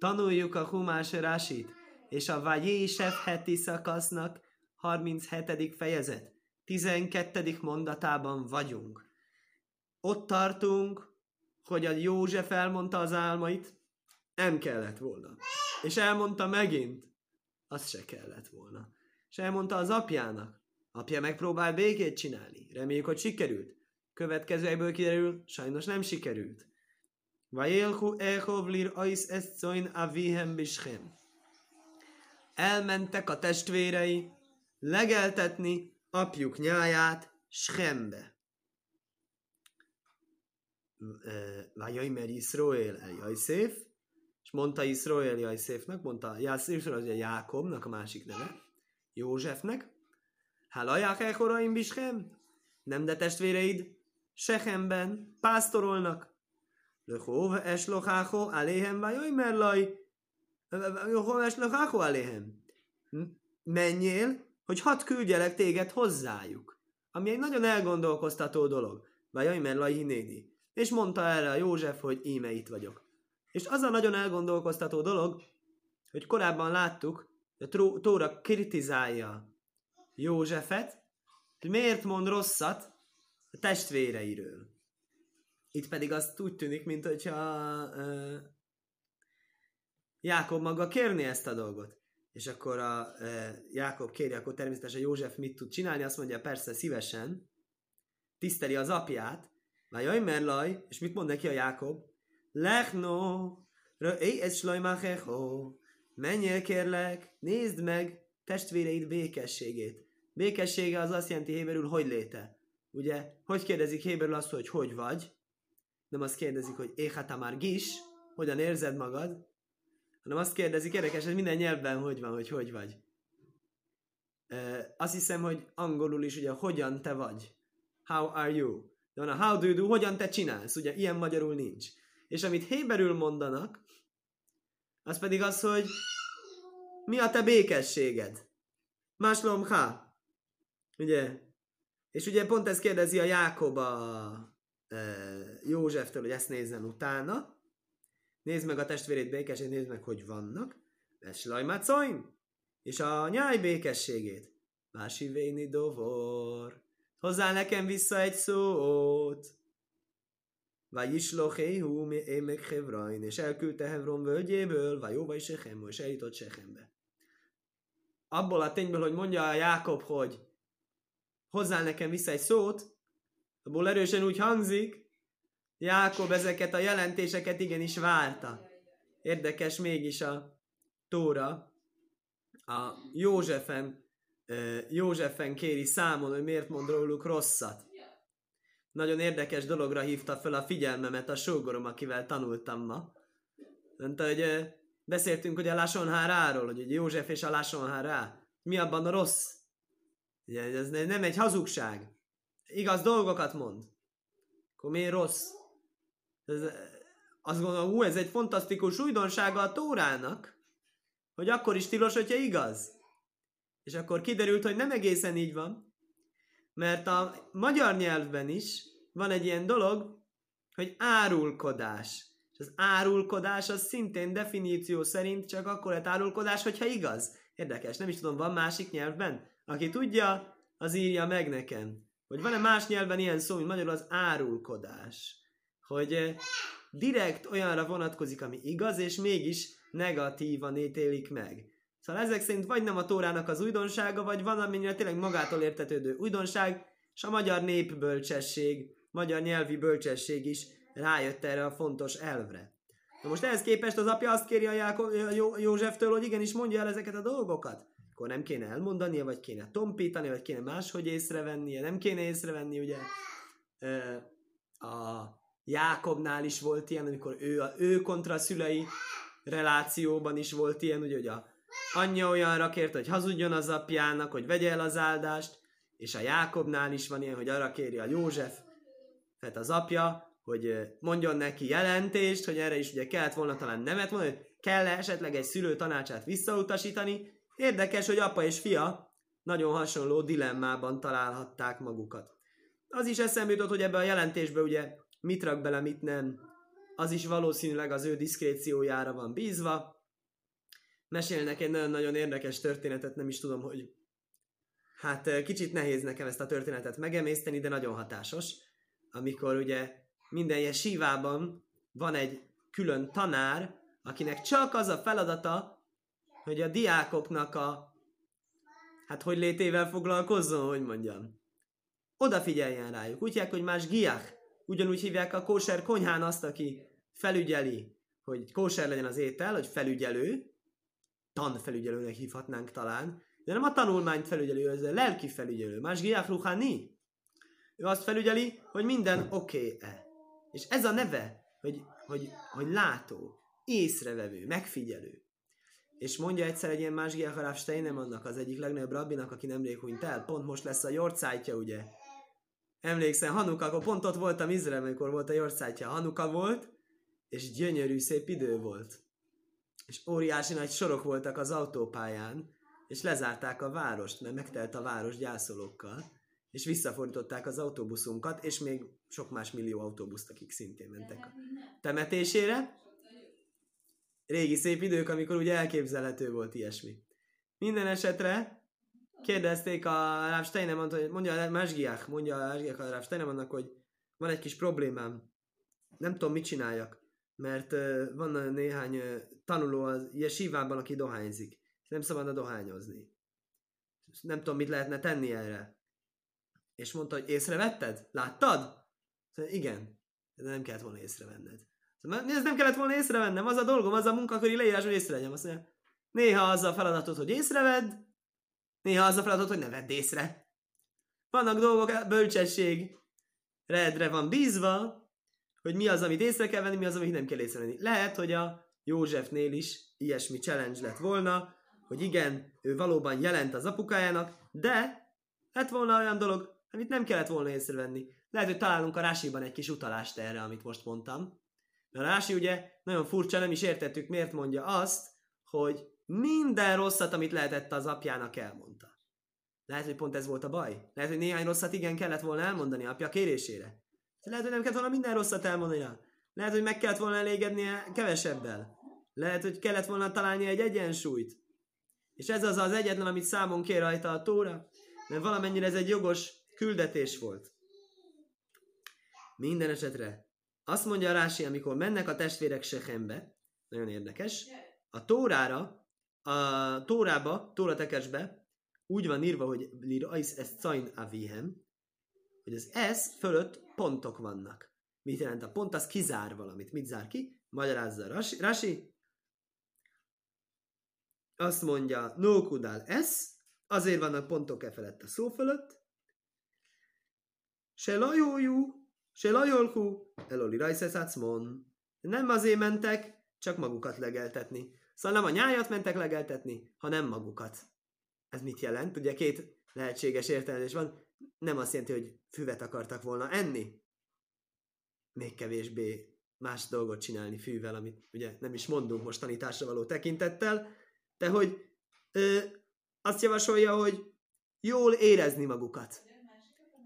Tanuljuk a Humás Rásit és a Vajésef heti szakasznak 37. fejezet, 12. mondatában vagyunk. Ott tartunk, hogy a József elmondta az álmait, nem kellett volna. És elmondta megint, az se kellett volna. És elmondta az apjának, apja megpróbál békét csinálni, reméljük, hogy sikerült. Következőekből kiderül, sajnos nem sikerült. Vajélhu Ehov lir ais eszoin avihem bischem. Elmentek a testvérei legeltetni apjuk nyáját Schembe. Vajaimer Iszroél el Jajszéf, és mondta Iszroél Jajszéfnek, mondta Iszroél az a Jákobnak a másik neve, Józsefnek, Hálaják elkoraim bischem, nem de testvéreid Sechemben pásztorolnak, Lehov eslochacho aléhem vajoimer laj. Lehov eslochacho aléhem. Menjél, hogy hat küldjelek téged hozzájuk. Ami egy nagyon elgondolkoztató dolog. Vajoimer laj hinédi. És mondta erre a József, hogy íme itt vagyok. És az a nagyon elgondolkoztató dolog, hogy korábban láttuk, hogy a Tóra kritizálja Józsefet, hogy miért mond rosszat a testvéreiről. Itt pedig azt úgy tűnik, mint hogyha uh, Jákob maga kérni ezt a dolgot. És akkor a uh, Jákob kéri, akkor természetesen József mit tud csinálni, azt mondja, persze szívesen, tiszteli az apját, már jaj, merlaj, és mit mond neki a Jákob? Lechno, röj, ez slajmachecho, menjél kérlek, nézd meg testvéreid békességét. Békessége az azt jelenti héberül, hogy léte. Ugye, hogy kérdezik héberül azt, hogy hogy vagy? Nem azt kérdezik, hogy éhata már gis, hogyan érzed magad, hanem azt kérdezik, érdekes, hogy minden nyelvben hogy van, hogy hogy vagy. E, azt hiszem, hogy angolul is ugye, hogyan te vagy. How are you? De van a how do you do, hogyan te csinálsz, ugye ilyen magyarul nincs. És amit héberül mondanak, az pedig az, hogy mi a te békességed? Máslom ha. Ugye? És ugye pont ezt kérdezi a Jákob a Józseftől, hogy ezt nézzen utána. Nézd meg a testvérét békességét, nézd meg, hogy vannak. Ez lajmácoim. És a nyáj békességét. Mási véni dovor. Hozzá nekem vissza egy szót. Vagy is lohéhú, én meg Hevrain, és elküldte Hevron völgyéből, vagy jóva is Sechem, és eljutott Sechembe. Abból a tényből, hogy mondja a Jákob, hogy hozzá nekem vissza egy szót, abból erősen úgy hangzik, Jákob ezeket a jelentéseket igenis várta. Érdekes mégis a Tóra, a Józsefen, Józsefen kéri számon, hogy miért mond róluk rosszat. Nagyon érdekes dologra hívta fel a figyelmemet a sógorom, akivel tanultam ma. Mondta, hogy beszéltünk ugye a Lasonháráról, hogy ugye József és a Lasonhárá. Mi abban a rossz? Ugye, ez nem egy hazugság igaz dolgokat mond, akkor miért rossz? Ez, azt gondolom, hú, ez egy fantasztikus újdonsága a Tórának, hogy akkor is tilos, hogyha igaz. És akkor kiderült, hogy nem egészen így van, mert a magyar nyelvben is van egy ilyen dolog, hogy árulkodás. És az árulkodás az szintén definíció szerint csak akkor lehet árulkodás, hogyha igaz. Érdekes, nem is tudom, van másik nyelvben? Aki tudja, az írja meg nekem. Vagy van-e más nyelven ilyen szó, mint magyarul az árulkodás? Hogy eh, direkt olyanra vonatkozik, ami igaz, és mégis negatívan ítélik meg. Szóval ezek szerint vagy nem a Tórának az újdonsága, vagy van, amennyire tényleg magától értetődő újdonság, és a magyar népbölcsesség, magyar nyelvi bölcsesség is rájött erre a fontos elvre. Na most ehhez képest az apja azt kéri a, Jáko- a Józseftől, hogy igenis mondja el ezeket a dolgokat akkor nem kéne elmondania, vagy kéne tompítani, vagy kéne máshogy észrevennie, nem kéne észrevenni, ugye a Jákobnál is volt ilyen, amikor ő, a, ő kontra szülei relációban is volt ilyen, ugye, hogy a anyja olyanra kért, hogy hazudjon az apjának, hogy vegye el az áldást, és a Jákobnál is van ilyen, hogy arra kéri a József, tehát az apja, hogy mondjon neki jelentést, hogy erre is ugye kellett volna talán nemet mondani, hogy kell esetleg egy szülő tanácsát visszautasítani, Érdekes, hogy apa és fia nagyon hasonló dilemmában találhatták magukat. Az is eszembe jutott, hogy ebbe a jelentésbe ugye mit rak bele, mit nem az is valószínűleg az ő diszkréciójára van bízva. Mesélnek egy nagyon-nagyon érdekes történetet, nem is tudom, hogy hát kicsit nehéz nekem ezt a történetet megemészteni, de nagyon hatásos. Amikor ugye minden ilyen sívában van egy külön tanár, akinek csak az a feladata, hogy a diákoknak a hát hogy létével foglalkozzon, hogy mondjam. Odafigyeljen rájuk. Úgy hívják, hogy más giach. Ugyanúgy hívják a kóser konyhán azt, aki felügyeli, hogy kóser legyen az étel, hogy felügyelő, tanfelügyelőnek hívhatnánk talán, de nem a tanulmányt felügyelő, ez a lelki felügyelő. Más giach ruhani. Ő azt felügyeli, hogy minden oké-e. És ez a neve, hogy, hogy, hogy látó, észrevevő, megfigyelő. És mondja egyszer egy ilyen más Giacharáv Steinem annak az egyik legnagyobb rabbinak, aki nemrég hunyt el, pont most lesz a jorcájtja, ugye? Emlékszem, Hanuka, akkor pont ott voltam Izrael, amikor volt a jorcájtja. Hanuka volt, és gyönyörű, szép idő volt. És óriási nagy sorok voltak az autópályán, és lezárták a várost, mert megtelt a város gyászolókkal, és visszafordították az autóbuszunkat, és még sok más millió autóbuszt, akik szintén mentek a temetésére. Régi szép idők, amikor ugye elképzelhető volt ilyesmi. Minden esetre kérdezték a Ráv Steinemann, hogy mondja a Másgiach, mondja a Másgiach a Ráv Steinemannnak, hogy van egy kis problémám, nem tudom mit csináljak, mert uh, van néhány uh, tanuló az sívában, aki dohányzik. Nem szabadna dohányozni. Nem tudom, mit lehetne tenni erre. És mondta, hogy észrevetted? Láttad? Szóval, igen, de nem kellett volna észrevenned. Szóval, ez nem kellett volna észrevennem, az a dolgom, az a munkaköri leírás, hogy észrevegyem. Azt mondja, néha az a feladatod, hogy észrevedd, néha az a feladat, hogy ne vedd észre. Vannak dolgok, bölcsesség redre van bízva, hogy mi az, amit észre kell venni, mi az, amit nem kell észrevenni. Lehet, hogy a Józsefnél is ilyesmi challenge lett volna, hogy igen, ő valóban jelent az apukájának, de lett volna olyan dolog, amit nem kellett volna észrevenni. Lehet, hogy találunk a Rásiban egy kis utalást erre, amit most mondtam. A Rási ugye nagyon furcsa, nem is értettük, miért mondja azt, hogy minden rosszat, amit lehetett az apjának elmondta. Lehet, hogy pont ez volt a baj. Lehet, hogy néhány rosszat igen kellett volna elmondani apja kérésére. Lehet, hogy nem kellett volna minden rosszat elmondani. Lehet, hogy meg kellett volna elégednie kevesebbel. Lehet, hogy kellett volna találni egy egyensúlyt. És ez az az egyetlen, amit számon kér rajta a tóra, mert valamennyire ez egy jogos küldetés volt. Minden esetre azt mondja a Rási, amikor mennek a testvérek Sechembe, nagyon érdekes, a Tórára, a Tórába, Tóratekesbe úgy van írva, hogy Lirais ez Cain Avihem, hogy az ez fölött pontok vannak. Mit jelent a pont? Az kizár valamit. Mit zár ki? Magyarázza Rasi. Rasi. Azt mondja, no kudál ez, azért vannak pontok e felett a szó fölött, se lajójú, se lajolkú, eloli rajszeszátszmon. Nem azért mentek, csak magukat legeltetni. Szóval nem a nyájat mentek legeltetni, hanem magukat. Ez mit jelent? Ugye két lehetséges értelmezés van. Nem azt jelenti, hogy füvet akartak volna enni. Még kevésbé más dolgot csinálni fűvel, amit ugye nem is mondunk most tanításra való tekintettel, de hogy ö, azt javasolja, hogy jól érezni magukat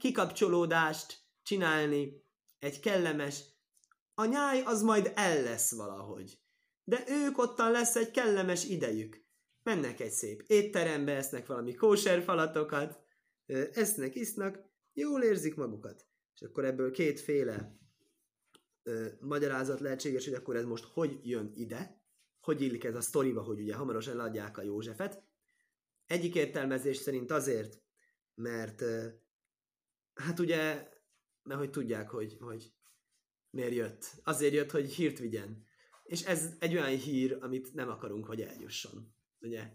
kikapcsolódást csinálni, egy kellemes, a nyáj az majd el lesz valahogy. De ők ottan lesz egy kellemes idejük. Mennek egy szép étterembe, esznek valami kóserfalatokat, esznek, isznak, jól érzik magukat. És akkor ebből kétféle ö, magyarázat lehetséges, hogy akkor ez most hogy jön ide, hogy illik ez a sztoriba, hogy ugye hamarosan eladják a Józsefet. Egyik értelmezés szerint azért, mert Hát ugye, mert hogy tudják, hogy, hogy miért jött. Azért jött, hogy hírt vigyen. És ez egy olyan hír, amit nem akarunk, hogy eljusson. Ugye?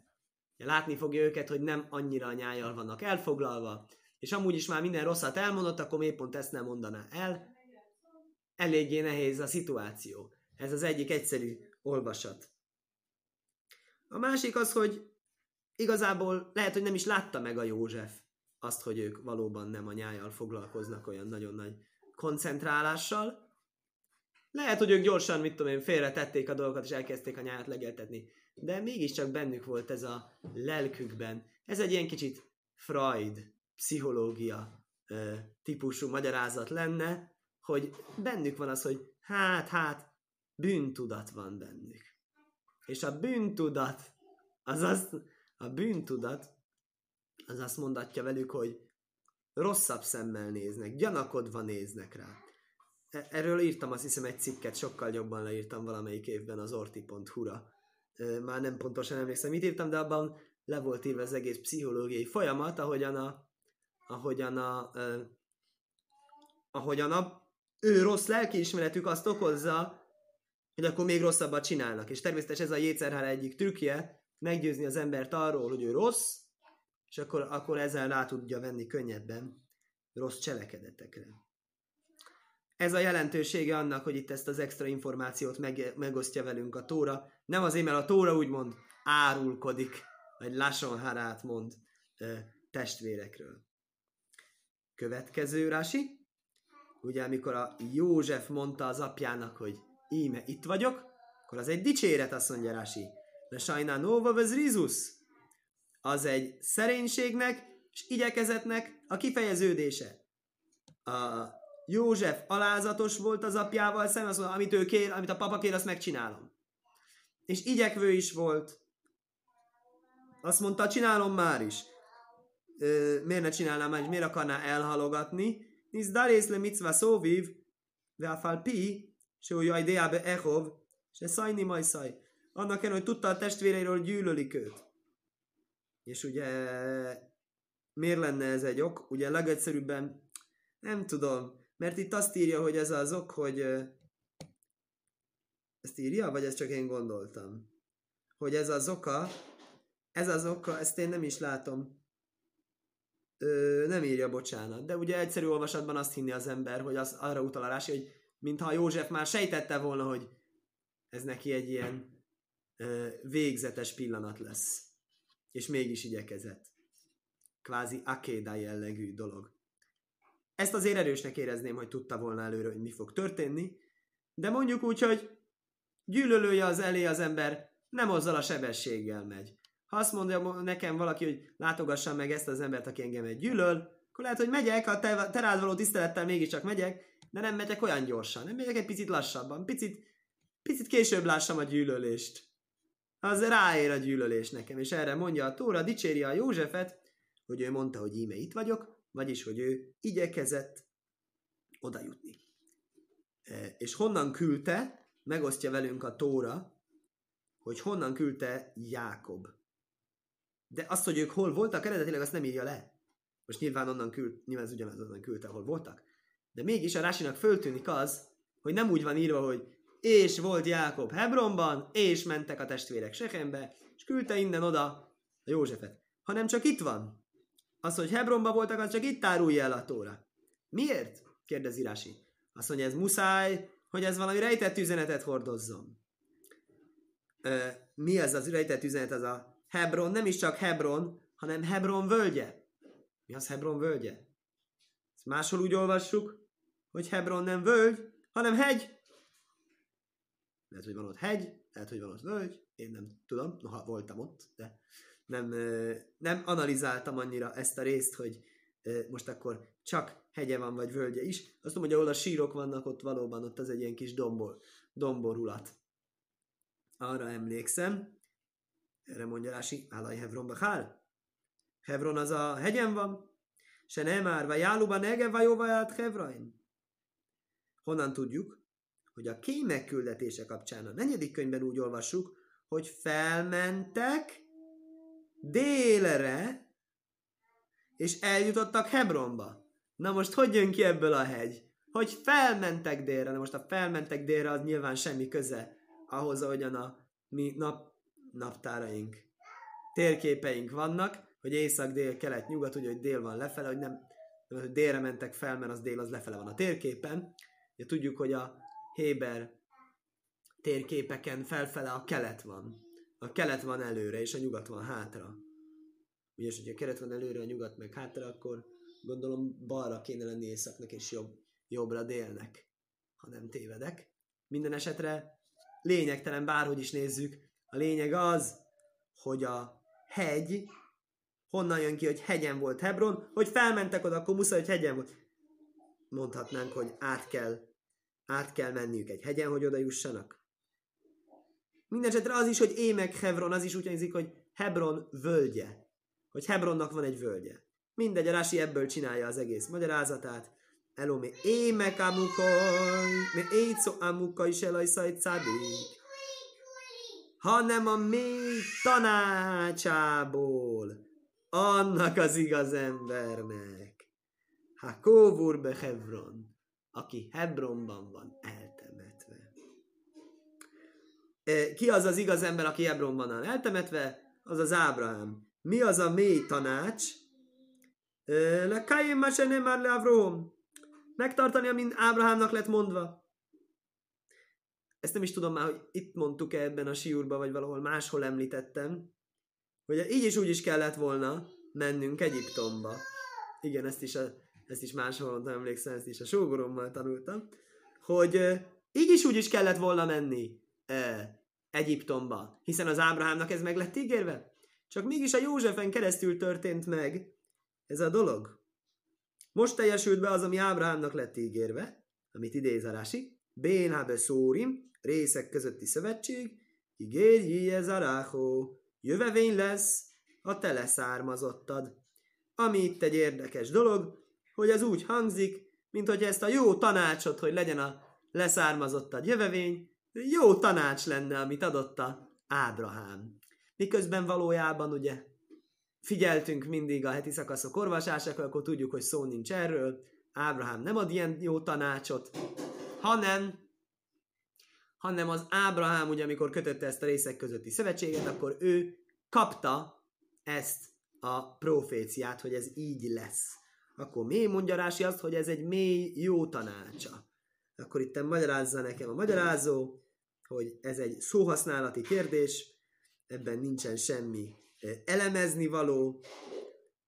Látni fogja őket, hogy nem annyira a nyájjal vannak elfoglalva, és amúgy is már minden rosszat elmondott, akkor miért pont ezt nem mondaná el. Eléggé nehéz a szituáció. Ez az egyik egyszerű olvasat. A másik az, hogy igazából lehet, hogy nem is látta meg a József azt, hogy ők valóban nem a nyájjal foglalkoznak olyan nagyon nagy koncentrálással. Lehet, hogy ők gyorsan, mit tudom én, félretették a dolgokat, és elkezdték a nyájat legeltetni. De mégiscsak bennük volt ez a lelkükben. Ez egy ilyen kicsit Freud, pszichológia típusú magyarázat lenne, hogy bennük van az, hogy hát, hát, bűntudat van bennük. És a bűntudat, az azt, a bűntudat, az azt mondatja velük, hogy rosszabb szemmel néznek, gyanakodva néznek rá. E- erről írtam azt hiszem egy cikket, sokkal jobban leírtam valamelyik évben az orti.hu-ra. Már nem pontosan emlékszem, mit írtam, de abban le volt írva az egész pszichológiai folyamat, ahogyan a, ahogyan a, eh, ahogyan a ő rossz lelkiismeretük azt okozza, hogy akkor még rosszabbat csinálnak. És természetesen ez a Jézerhár egyik trükkje, meggyőzni az embert arról, hogy ő rossz, és akkor, akkor ezzel rá tudja venni könnyebben rossz cselekedetekre. Ez a jelentősége annak, hogy itt ezt az extra információt meg, megosztja velünk a Tóra. Nem azért, mert a Tóra úgymond árulkodik, vagy lasonharát mond e, testvérekről. Következő rási. Ugye, amikor a József mondta az apjának, hogy íme itt vagyok, akkor az egy dicséret, azt mondja Rási. De sajnál Nova Vezrizus. Az egy szerénységnek és igyekezetnek a kifejeződése. A József alázatos volt az apjával szemben, azt amit ő kér, amit a papa kér, azt megcsinálom. És igyekvő is volt. Azt mondta, csinálom már is. Ö, miért ne csinálnám már is? Miért akarná elhalogatni? Nisz darész le mitzvah szóviv, veafal pi, se úgy jaj deábe echov, se szajni majd szaj. Annak ellenére, hogy tudta a testvéreiről, gyűlölik őt. És ugye miért lenne ez egy ok? Ugye legegyszerűbben nem tudom, mert itt azt írja, hogy ez az ok, hogy ezt írja, vagy ezt csak én gondoltam? Hogy ez az oka, ez az oka, ezt én nem is látom. Ö, nem írja, bocsánat. De ugye egyszerű olvasatban azt hinni az ember, hogy az arra utal a rási, hogy mintha József már sejtette volna, hogy ez neki egy ilyen ö, végzetes pillanat lesz. És mégis igyekezett. Kvázi akéda jellegű dolog. Ezt azért erősnek érezném, hogy tudta volna előre, hogy mi fog történni, de mondjuk úgy, hogy gyűlölője az elé az ember, nem azzal a sebességgel megy. Ha azt mondja nekem valaki, hogy látogassam meg ezt az embert, aki engem egy gyűlöl, akkor lehet, hogy megyek, ha te, te rád való tisztelettel mégiscsak megyek, de nem megyek olyan gyorsan, nem megyek egy picit lassabban, picit, picit később lássam a gyűlölést. Az ráér a gyűlölés nekem, és erre mondja a Tóra, dicséri a Józsefet, hogy ő mondta, hogy íme itt vagyok, vagyis, hogy ő igyekezett oda jutni. E, és honnan küldte, megosztja velünk a Tóra, hogy honnan küldte Jákob. De azt, hogy ők hol voltak, eredetileg azt nem írja le. Most nyilván onnan küld, nyilván ez ugyanaz onnan küldte, ahol voltak. De mégis a Rásinak föltűnik az, hogy nem úgy van írva, hogy és volt Jákob Hebronban, és mentek a testvérek Sechembe, és küldte innen oda a Józsefet. Hanem csak itt van. Az, hogy Hebronban voltak, az csak itt árulja el a tóra. Miért? kérdezi Rási. Azt mondja, ez muszáj, hogy ez valami rejtett üzenetet hordozzon. Ö, mi ez az rejtett üzenet? Az a Hebron, nem is csak Hebron, hanem Hebron völgye. Mi az Hebron völgye? Ezt máshol úgy olvassuk, hogy Hebron nem völgy, hanem hegy. Lehet, hogy van ott hegy, lehet, hogy van ott völgy, én nem tudom, noha voltam ott, de nem, nem analizáltam annyira ezt a részt, hogy most akkor csak hegye van, vagy völgye is. Azt tudom, hogy ahol a sírok vannak, ott valóban ott az egy ilyen kis dombor, domborulat. Arra emlékszem, erre mondja Rási, Álaj Hebronba Hál. Hebron az a hegyen van, se nem már, vagy jáluba vagy jóvaját Hevraim. Honnan tudjuk? Hogy a kémek küldetése kapcsán a negyedik könyvben úgy olvassuk, hogy felmentek délre, és eljutottak Hebronba. Na most hogy jön ki ebből a hegy? Hogy felmentek délre. Na most a felmentek délre az nyilván semmi köze ahhoz, ahogyan a mi nap, naptáraink, térképeink vannak, hogy észak, dél, kelet, nyugat, ugye, hogy dél van lefele, hogy nem, hogy délre mentek fel, mert az dél az lefele van a térképen. Ugye tudjuk, hogy a Héber térképeken felfele a kelet van. A kelet van előre, és a nyugat van hátra. Ugye, hogyha a kelet van előre, a nyugat meg hátra, akkor gondolom balra kéne lenni északnak, és jobb, jobbra délnek, ha nem tévedek. Minden esetre lényegtelen, bárhogy is nézzük, a lényeg az, hogy a hegy, honnan jön ki, hogy hegyen volt Hebron, hogy felmentek oda, akkor muszáj, hogy hegyen volt. Mondhatnánk, hogy át kell át kell menniük egy hegyen, hogy oda jussanak. Mindenesetre az is, hogy Émek Hebron, az is úgy hangzik, hogy Hebron völgye. Hogy Hebronnak van egy völgye. Mindegy, a Rási ebből csinálja az egész magyarázatát. Elomé émek amukaj, mi éjszó amukaj is elajszaj cadik. Hanem a mély tanácsából annak az igaz embernek. Ha kóvur be Hebron, aki Hebronban van eltemetve. Ki az az igaz ember, aki Hebronban van eltemetve? Az az Ábrahám. Mi az a mély tanács? Le Kaim nem már le Avrom. Megtartani, amint Ábrahámnak lett mondva. Ezt nem is tudom már, hogy itt mondtuk -e ebben a siúrban, vagy valahol máshol említettem, hogy így is úgy is kellett volna mennünk Egyiptomba. Igen, ezt is, a, ezt is máshol mondtam, emlékszem, ezt is a sógorommal tanultam, hogy így is úgy is kellett volna menni e, Egyiptomba, hiszen az Ábrahámnak ez meg lett ígérve. Csak mégis a Józsefen keresztül történt meg ez a dolog. Most teljesült be az, ami Ábrahámnak lett ígérve, amit idéz a Rási, Bénhábe Szórim, részek közötti szövetség, ígérj ez a jövevény lesz a te leszármazottad. Ami itt egy érdekes dolog, hogy ez úgy hangzik, mint hogy ezt a jó tanácsot, hogy legyen a leszármazottad jövevény, jó tanács lenne, amit adott a Ábrahám. Miközben valójában ugye figyeltünk mindig a heti szakaszok orvosásakor, akkor tudjuk, hogy szó nincs erről. Ábrahám nem ad ilyen jó tanácsot, hanem hanem az Ábrahám, ugye amikor kötötte ezt a részek közötti szövetséget, akkor ő kapta ezt a proféciát, hogy ez így lesz. Akkor mély mondja Rási azt, hogy ez egy mély jó tanácsa. Akkor itt magyarázza nekem a magyarázó, hogy ez egy szóhasználati kérdés, ebben nincsen semmi elemezni való.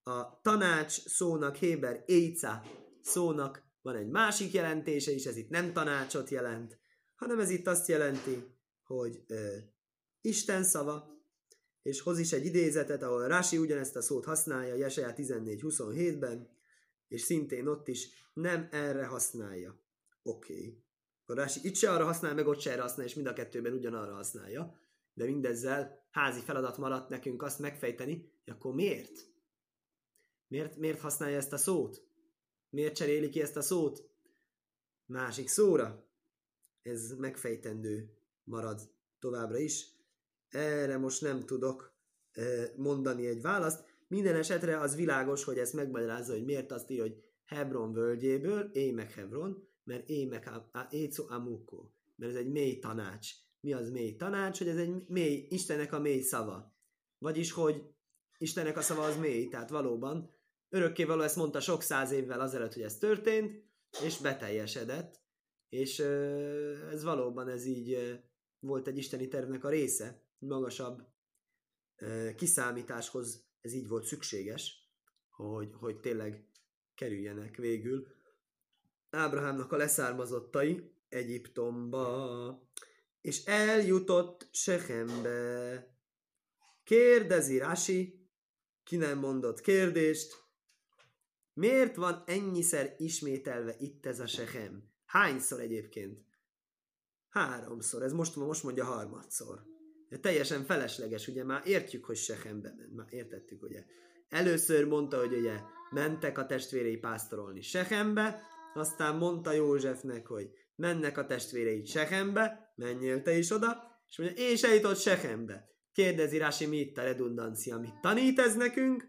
A tanács szónak Héber Éca szónak van egy másik jelentése is, ez itt nem tanácsot jelent, hanem ez itt azt jelenti, hogy ö, Isten szava, és hoz is egy idézetet, ahol Rási ugyanezt a szót használja Jesaja 14.27-ben, és szintén ott is nem erre használja. Oké. Okay. Akkor Rási itt se arra használ, meg ott se erre használ, és mind a kettőben ugyanarra használja. De mindezzel házi feladat maradt nekünk azt megfejteni, hogy akkor miért? Miért, miért használja ezt a szót? Miért cseréli ki ezt a szót? Másik szóra. Ez megfejtendő marad továbbra is. Erre most nem tudok mondani egy választ. Minden esetre az világos, hogy ezt megmagyarázza, hogy miért azt írja, hogy Hebron völgyéből, émek Hebron, mert émek Éco Amuko, mert ez egy mély tanács. Mi az mély tanács? Hogy ez egy mély, Istennek a mély szava. Vagyis, hogy Istennek a szava az mély, tehát valóban örökkévaló ezt mondta sok száz évvel azelőtt, hogy ez történt, és beteljesedett, és ez valóban ez így volt egy isteni tervnek a része, magasabb kiszámításhoz ez így volt szükséges, hogy, hogy tényleg kerüljenek végül Ábrahámnak a leszármazottai Egyiptomba, és eljutott Sechembe. Kérdezi Rasi, ki nem mondott kérdést, miért van ennyiszer ismételve itt ez a Sechem? Hányszor egyébként? Háromszor, ez most, most mondja harmadszor. De teljesen felesleges, ugye már értjük, hogy Sechembe ment, már értettük, ugye. Először mondta, hogy ugye mentek a testvérei pásztorolni Sechembe, aztán mondta Józsefnek, hogy mennek a testvérei Sechembe, menjél te is oda, és mondja, és eljutott Sechembe. Kérdezi Rási, mi itt a redundancia, mit tanít ez nekünk?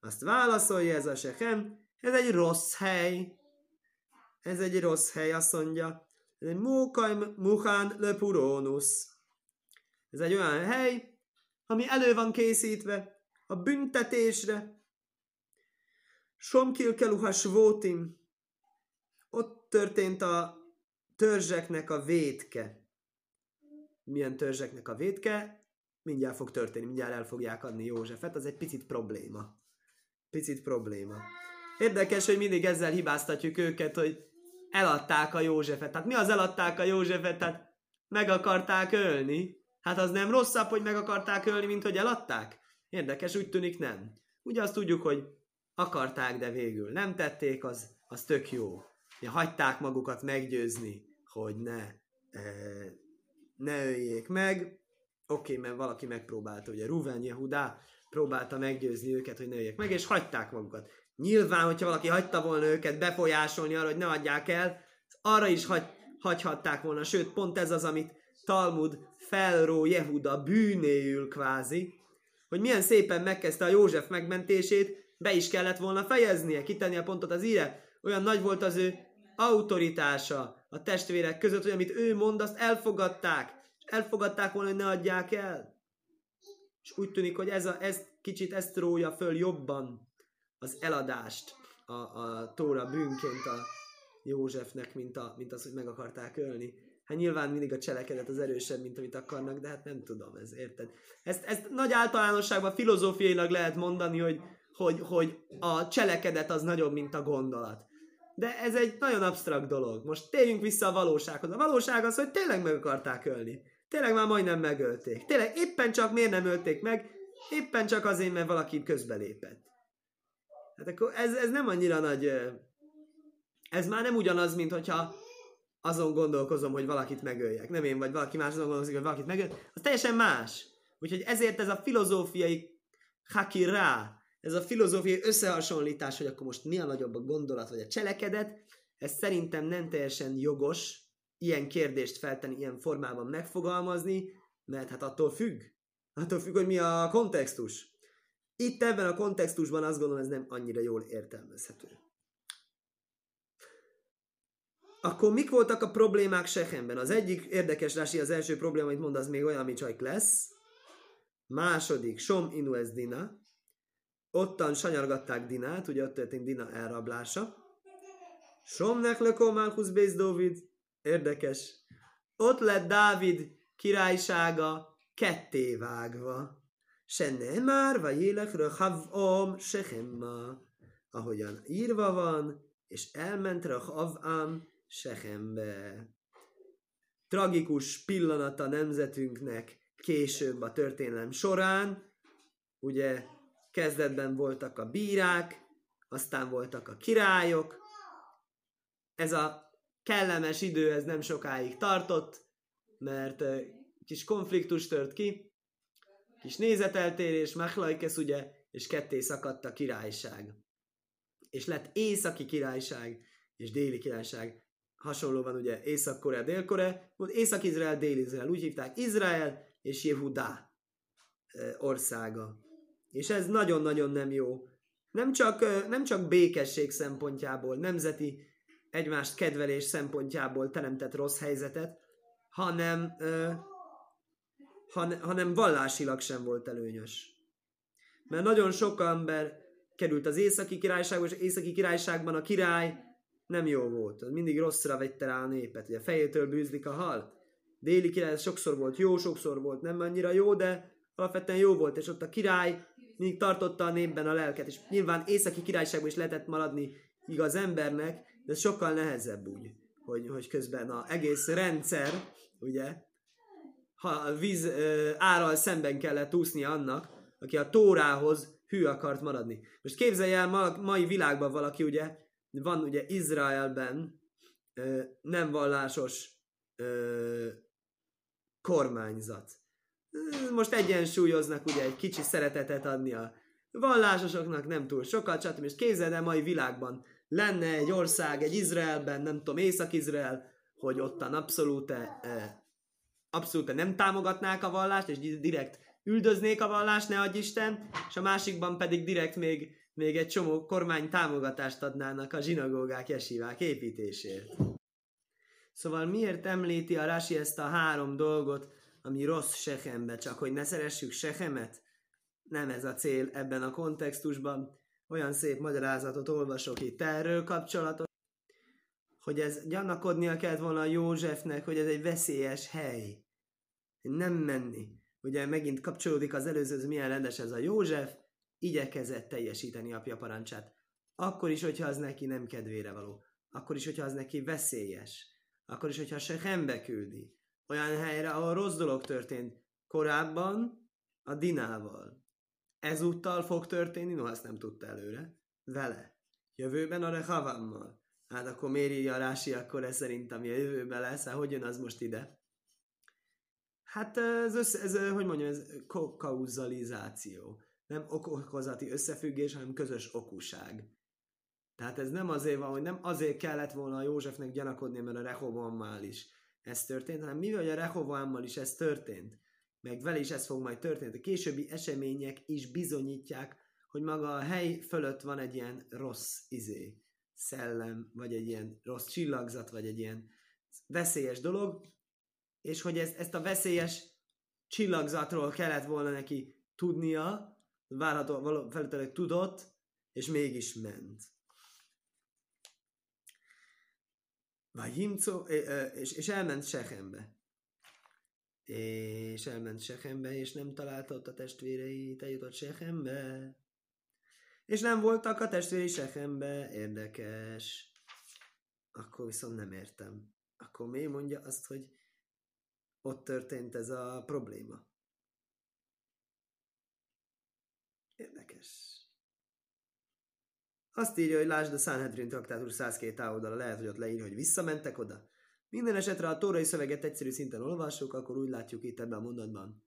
Azt válaszolja ez a Sechem, ez egy rossz hely. Ez egy rossz hely, azt mondja. Ez egy Muhán Lepurónusz. Ez egy olyan hely, ami elő van készítve a büntetésre. Somkilkeluhas vótim. Ott történt a törzseknek a vétke. Milyen törzseknek a vétke? Mindjárt fog történni, mindjárt el fogják adni Józsefet, az egy picit probléma. Picit probléma. Érdekes, hogy mindig ezzel hibáztatjuk őket, hogy eladták a Józsefet. Tehát mi az eladták a Józsefet? Tehát meg akarták ölni. Hát az nem rosszabb, hogy meg akarták ölni, mint hogy eladták? Érdekes, úgy tűnik nem. Ugye azt tudjuk, hogy akarták, de végül nem tették, az, az tök jó. Ja, hagyták magukat meggyőzni, hogy ne, e, ne öljék meg, Oké, okay, mert valaki megpróbálta, ugye Ruven, Jehudá próbálta meggyőzni őket, hogy ne jöjjek meg, és hagyták magukat. Nyilván, hogyha valaki hagyta volna őket befolyásolni arra, hogy ne adják el, arra is hagy, hagyhatták volna, sőt, pont ez az, amit Talmud felró Jehuda bűnéül kvázi, hogy milyen szépen megkezdte a József megmentését, be is kellett volna fejeznie, kitenni a pontot az íre. Olyan nagy volt az ő autoritása a testvérek között, hogy amit ő mond, azt elfogadták. És elfogadták volna, hogy ne adják el. És úgy tűnik, hogy ez, a, ez kicsit ezt rója föl jobban az eladást a, a Tóra bűnként a Józsefnek, mint, a, mint az, hogy meg akarták ölni. Hát nyilván mindig a cselekedet az erősebb, mint amit akarnak, de hát nem tudom, ez érted? Ezt, ezt nagy általánosságban filozófiailag lehet mondani, hogy, hogy, hogy a cselekedet az nagyobb, mint a gondolat. De ez egy nagyon absztrakt dolog. Most térjünk vissza a valósághoz. A valóság az, hogy tényleg meg akarták ölni. Tényleg már majdnem megölték. Tényleg éppen csak miért nem ölték meg? Éppen csak azért, mert valaki közbelépett. Hát akkor ez, ez nem annyira nagy... Ez már nem ugyanaz, mint hogyha azon gondolkozom, hogy valakit megöljek. Nem én, vagy valaki más azon gondolkozik, hogy valakit megöljek. Az teljesen más. Úgyhogy ezért ez a filozófiai hakirá, ez a filozófiai összehasonlítás, hogy akkor most mi a nagyobb a gondolat vagy a cselekedet, ez szerintem nem teljesen jogos ilyen kérdést feltenni, ilyen formában megfogalmazni, mert hát attól függ. Attól függ, hogy mi a kontextus. Itt ebben a kontextusban azt gondolom, ez nem annyira jól értelmezhető. Akkor mik voltak a problémák Sechemben? Az egyik érdekes rási, az első probléma, amit mond, az még olyan, ami csak lesz. Második, Som Inu ez Dina. Ottan sanyargatták Dinát, ugye ott történt Dina elrablása. Som Nechleko Malchus Béz David. Érdekes. Ott lett Dávid királysága ketté vágva. Se nem már, vagy élek röhavom sechemma. Ahogyan írva van, és elment röhavam Sehembe. Tragikus pillanat a nemzetünknek később a történelem során. Ugye kezdetben voltak a bírák, aztán voltak a királyok. Ez a kellemes idő, ez nem sokáig tartott, mert kis konfliktus tört ki, kis nézeteltérés, Machlaikesz ugye, és ketté szakadt a királyság. És lett északi királyság és déli királyság hasonlóan ugye Észak-Korea, Dél-Korea, volt Észak-Izrael, Dél-Izrael, úgy hívták Izrael és Jehudá országa. És ez nagyon-nagyon nem jó. Nem csak, nem csak békesség szempontjából, nemzeti egymást kedvelés szempontjából teremtett rossz helyzetet, hanem, han, hanem vallásilag sem volt előnyös. Mert nagyon sok ember került az északi királyságba, és északi királyságban a király nem jó volt. Mindig rosszra vette rá a népet. Ugye fejétől bűzlik a hal. Déli király sokszor volt jó, sokszor volt nem annyira jó, de alapvetően jó volt, és ott a király mindig tartotta a népben a lelket, és nyilván északi királyságban is lehetett maradni igaz embernek, de sokkal nehezebb úgy, hogy, hogy közben az egész rendszer, ugye, ha a víz ö, árral szemben kellett úszni annak, aki a tórához hű akart maradni. Most képzelj el, ma, mai világban valaki ugye van ugye Izraelben ö, nem vallásos ö, kormányzat. Most egyensúlyoznak ugye egy kicsi szeretetet adni a vallásosoknak, nem túl sokat, stb. És képzeld el, mai világban lenne egy ország, egy Izraelben, nem tudom, Észak-Izrael, hogy ottan abszolút, abszolút nem támogatnák a vallást, és direkt üldöznék a vallást, ne adj Isten, és a másikban pedig direkt még még egy csomó kormány támogatást adnának a zsinagógák, jesivák építésért. Szóval miért említi a Rasi ezt a három dolgot, ami rossz Sehembe, csak hogy ne szeressük Sehemet? Nem ez a cél ebben a kontextusban. Olyan szép magyarázatot olvasok itt erről kapcsolatot, hogy ez gyanakodnia kellett volna a Józsefnek, hogy ez egy veszélyes hely. Nem menni. Ugye megint kapcsolódik az előzőhöz, milyen rendes ez a József, igyekezett teljesíteni apja parancsát. Akkor is, hogyha az neki nem kedvére való. Akkor is, hogyha az neki veszélyes. Akkor is, hogyha se hembe küldi. Olyan helyre, ahol rossz dolog történt korábban a Dinával. Ezúttal fog történni, no, azt nem tudta előre. Vele. Jövőben a Rehavammal. Hát akkor miért írja Rási, akkor ez szerint, ami a jövőben lesz, hát hogy jön az most ide? Hát ez, össze, ez hogy mondjam, ez kauzalizáció. Nem okozati összefüggés, hanem közös okuság. Tehát ez nem azért van, hogy nem azért kellett volna a Józsefnek gyanakodni, mert a Rehoboammal is ez történt, hanem mivel a Rehoboammal is ez történt, meg vele is ez fog majd történni. A későbbi események is bizonyítják, hogy maga a hely fölött van egy ilyen rossz izé, szellem, vagy egy ilyen rossz csillagzat, vagy egy ilyen veszélyes dolog, és hogy ezt, ezt a veszélyes csillagzatról kellett volna neki tudnia, várható, feltétlenül tudott, és mégis ment. Vagy Jimco, és, és elment Sechembe. És elment Sechembe, és nem találta ott a testvéreit, eljutott Sechembe. És nem voltak a testvérei Sechembe, érdekes. Akkor viszont nem értem. Akkor mi mondja azt, hogy ott történt ez a probléma? Érdekes. Azt írja, hogy lásd a Sanhedrin traktátus 102 oldala, lehet, hogy ott leírja, hogy visszamentek oda. Minden esetre a tórai szöveget egyszerű szinten olvassuk, akkor úgy látjuk itt ebben a mondatban.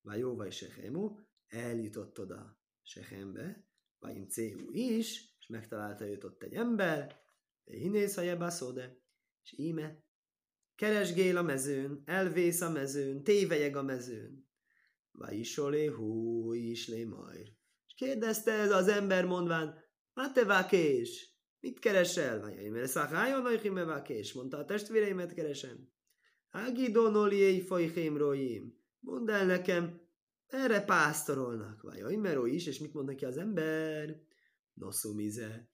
Vagy Jóva és Sechemu eljutott oda Sechembe, vagy Céhu is, és megtalálta őt ott egy ember, Hinész a szóde, és íme, keresgél a mezőn, elvész a mezőn, tévejeg a mezőn. Vagy isolé hú, is lé majd. Kérdezte ez az ember mondván, Hát te vákés, mit keresel? Én mert szakájon vagy vákés, mondta a testvéreimet keresem. Ágidon oliéi fajhém roim. Mondd el nekem, erre pásztorolnak. Vagy mert is, és mit mond neki az ember? Noszumize.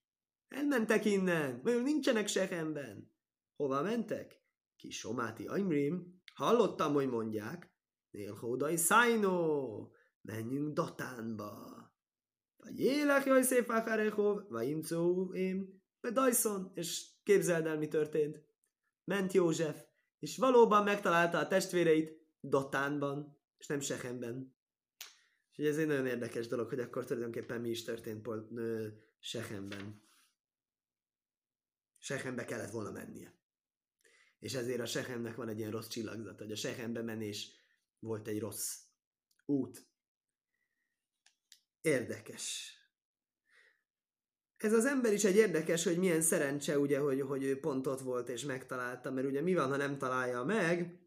Elmentek innen, vagy nincsenek Sehemben. Hova mentek? Ki Somáti Aimrim. Hallottam, hogy mondják. Nélhódai Szájnó. Menjünk Datánba. Vagy élek, jaj szép Akarechov, vagy imcó én, Dyson, és képzeld el, mi történt. Ment József, és valóban megtalálta a testvéreit Dotánban, és nem Sehemben. És ez egy nagyon érdekes dolog, hogy akkor tulajdonképpen mi is történt pont ö, Sehemben. Sehembe kellett volna mennie. És ezért a Sehemnek van egy ilyen rossz csillagzat, hogy a Sehembe menés volt egy rossz út. Érdekes. Ez az ember is egy érdekes, hogy milyen szerencse, ugye, hogy, hogy ő pont ott volt és megtalálta, mert ugye mi van, ha nem találja meg?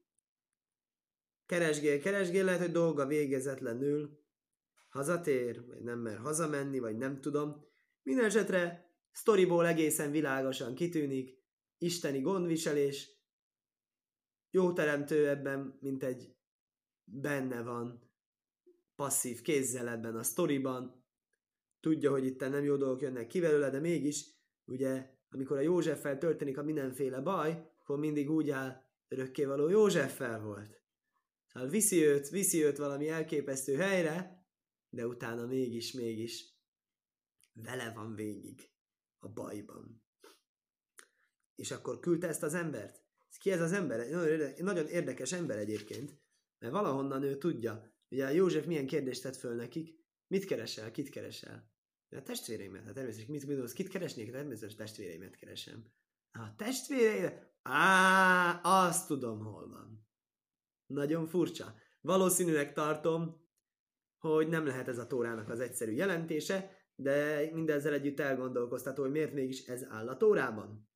Keresgél, keresgél, lehet, hogy dolga végezetlenül hazatér, vagy nem mer hazamenni, vagy nem tudom. Minden esetre sztoriból egészen világosan kitűnik, isteni gondviselés, jó teremtő ebben, mint egy benne van passzív kézzel ebben a sztoriban, tudja, hogy itt nem jó dolgok jönnek ki belőle, de mégis, ugye, amikor a Józseffel történik a mindenféle baj, akkor mindig úgy áll, örökkévaló Józseffel volt. Szóval viszi őt, viszi őt valami elképesztő helyre, de utána mégis, mégis vele van végig a bajban. És akkor küldte ezt az embert. Ki ez az ember? Nagyon érdekes ember egyébként, mert valahonnan ő tudja, Ugye József milyen kérdést tett föl nekik? Mit keresel? Kit keresel? A testvéreimet. Hát természetesen mit gondolsz? Kit keresnék? Természetesen testvéreimet keresem. A testvéreire? Á, azt tudom, hol van. Nagyon furcsa. Valószínűleg tartom, hogy nem lehet ez a tórának az egyszerű jelentése, de mindezzel együtt elgondolkoztató, hogy miért mégis ez áll a tórában.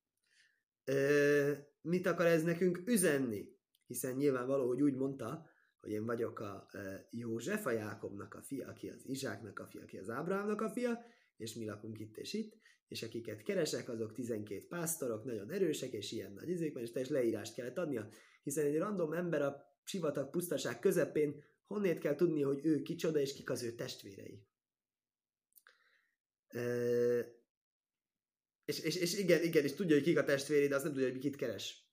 Ö, mit akar ez nekünk üzenni? Hiszen nyilvánvaló, hogy úgy mondta, hogy én vagyok a József, a Jákobnak a fia, aki az Izsáknak a fia, aki az Ábrahámnak a fia, és mi lakunk itt és itt, és akiket keresek, azok 12 pásztorok, nagyon erősek, és ilyen nagy izékben, és teljes leírást kellett adnia, hiszen egy random ember a sivatag pusztaság közepén honnét kell tudni, hogy ő kicsoda, és kik az ő testvérei. E, és, és, és igen, igen, és tudja, hogy kik a testvérei, de azt nem tudja, hogy kit keres.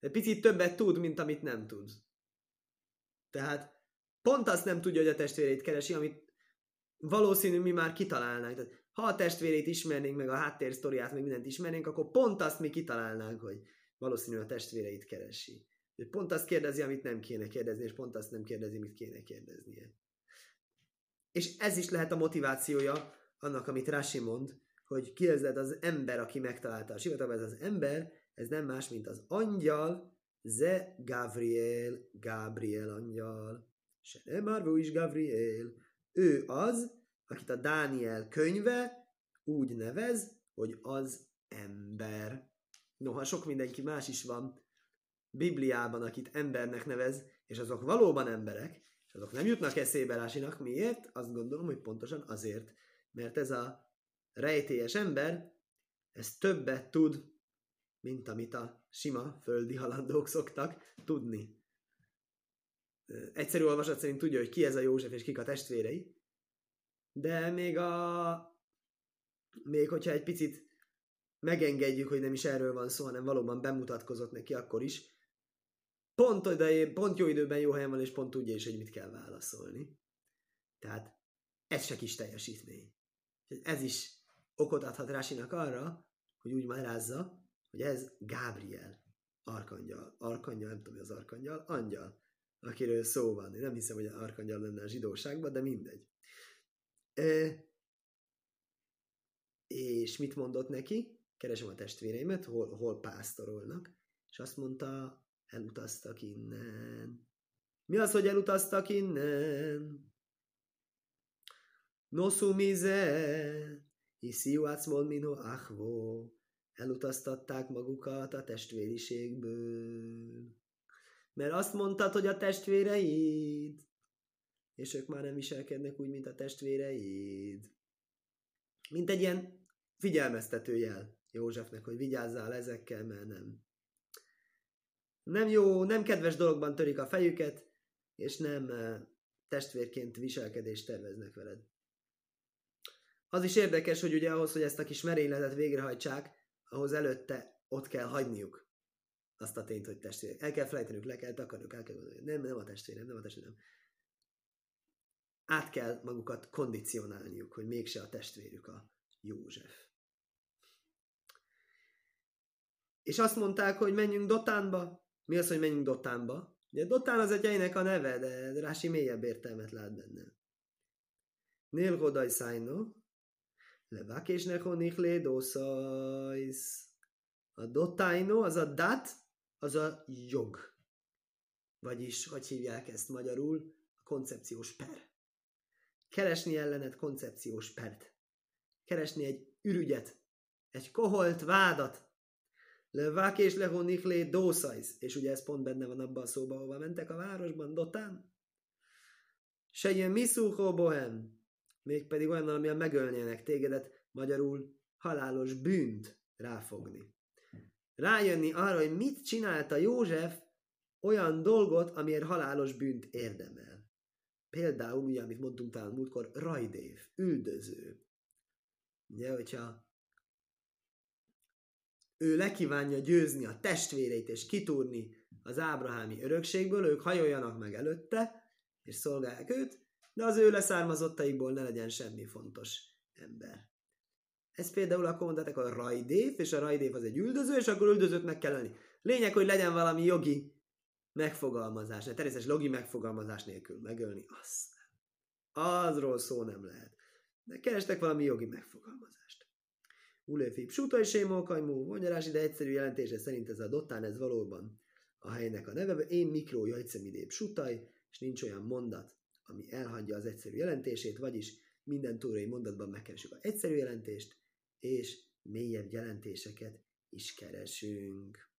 De picit többet tud, mint amit nem tud. Tehát pont azt nem tudja, hogy a testvérét keresi, amit valószínű mi már kitalálnánk. Tehát, ha a testvérét ismernénk, meg a háttérsztoriát, meg mindent ismernénk, akkor pont azt mi kitalálnánk, hogy valószínű a testvéreit keresi. Pont azt kérdezi, amit nem kéne kérdezni, és pont azt nem kérdezi, amit kéne kérdeznie. És ez is lehet a motivációja annak, amit Rasi mond, hogy kérdezed az ember, aki megtalálta a sivatagban, ez az ember, ez nem más, mint az angyal, Ze Gabriel, Gabriel angyal. Se nem is Gabriel. Ő az, akit a Dániel könyve úgy nevez, hogy az ember. Noha sok mindenki más is van Bibliában, akit embernek nevez, és azok valóban emberek, és azok nem jutnak eszébe Rásinak. Miért? Azt gondolom, hogy pontosan azért, mert ez a rejtélyes ember, ez többet tud, mint amit a sima földi halandók szoktak tudni. Egyszerű olvasat szerint tudja, hogy ki ez a József és kik a testvérei, de még a még hogyha egy picit megengedjük, hogy nem is erről van szó, hanem valóban bemutatkozott neki akkor is, pont, ide, pont jó időben jó helyen van, és pont tudja is, hogy mit kell válaszolni. Tehát ez se kis teljesítmény. Ez is okot adhat Rásinak arra, hogy úgy magyarázza, hogy ez Gábriel, arkangyal, arkangyal, nem tudom, hogy az arkangyal, angyal, akiről szó van. Én nem hiszem, hogy arkangyal lenne a zsidóságban, de mindegy. E, és mit mondott neki? Keresem a testvéreimet, hol, hol pásztorolnak, és azt mondta, elutaztak innen. Mi az, hogy elutaztak innen? Nosu mize, hisziu acmon mino achvo. Elutaztatták magukat a testvériségből. Mert azt mondtad, hogy a testvéreid, és ők már nem viselkednek úgy, mint a testvéreid. Mint egy ilyen figyelmeztető jel Józsefnek, hogy vigyázzál ezekkel, mert nem. Nem jó, nem kedves dologban törik a fejüket, és nem eh, testvérként viselkedést terveznek veled. Az is érdekes, hogy ugye ahhoz, hogy ezt a kis merényletet végrehajtsák, ahhoz előtte ott kell hagyniuk azt a tényt, hogy testvérek. El kell felejtenünk, le kell takarnunk, el kell. Nem, nem a testvérem, nem a testvérem. Át kell magukat kondicionálniuk, hogy mégse a testvérük a József. És azt mondták, hogy menjünk Dotánba. Mi az, hogy menjünk Dotánba? Ugye Dotán az egy a neve, de Rási mélyebb értelmet lát benne. Nél hodaj szájno, levakés neho nichlé dószajsz. A dotájno, az a dat, az a jog. Vagyis, hogy hívják ezt magyarul? A koncepciós per. Keresni ellenet koncepciós pert. Keresni egy ürügyet, egy koholt vádat, Levák és lehonik dószajsz. És ugye ez pont benne van abban a szóban, ahova mentek a városban, Dotán. Se ilyen miszúhó bohem. Mégpedig olyan, amilyen megölnének tégedet, magyarul halálos bűnt ráfogni. Rájönni arra, hogy mit csinálta József olyan dolgot, amiért halálos bűnt érdemel. Például, ugye, amit mondtunk talán múltkor, rajdév, üldöző. Ugye, hogyha ő lekívánja győzni a testvéreit és kitúrni az ábrahámi örökségből, ők hajoljanak meg előtte, és szolgálják őt, de az ő leszármazottaikból ne legyen semmi fontos ember. Ez például akkor mondhatok a rajdév, és a rajdév az egy üldöző, és akkor üldözőt meg kell ölni. Lényeg, hogy legyen valami jogi megfogalmazás, ne természetesen logi megfogalmazás nélkül megölni, azt Azról szó nem lehet. De kerestek valami jogi megfogalmazást. Ulefi Psuta és Sémolkajmú, magyarás ide egyszerű jelentése szerint ez a dottán, ez valóban a helynek a neve. Én mikró jajcemidé Psutaj, és nincs olyan mondat, ami elhagyja az egyszerű jelentését, vagyis minden túrai mondatban megkeresünk az egyszerű jelentést, és mélyebb jelentéseket is keresünk.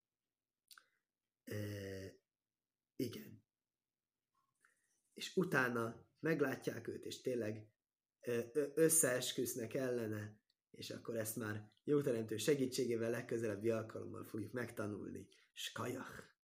E, igen. És utána meglátják őt, és tényleg összeesküsznek ellene, és akkor ezt már jó teremtő segítségével legközelebbi alkalommal fogjuk megtanulni. Skajach!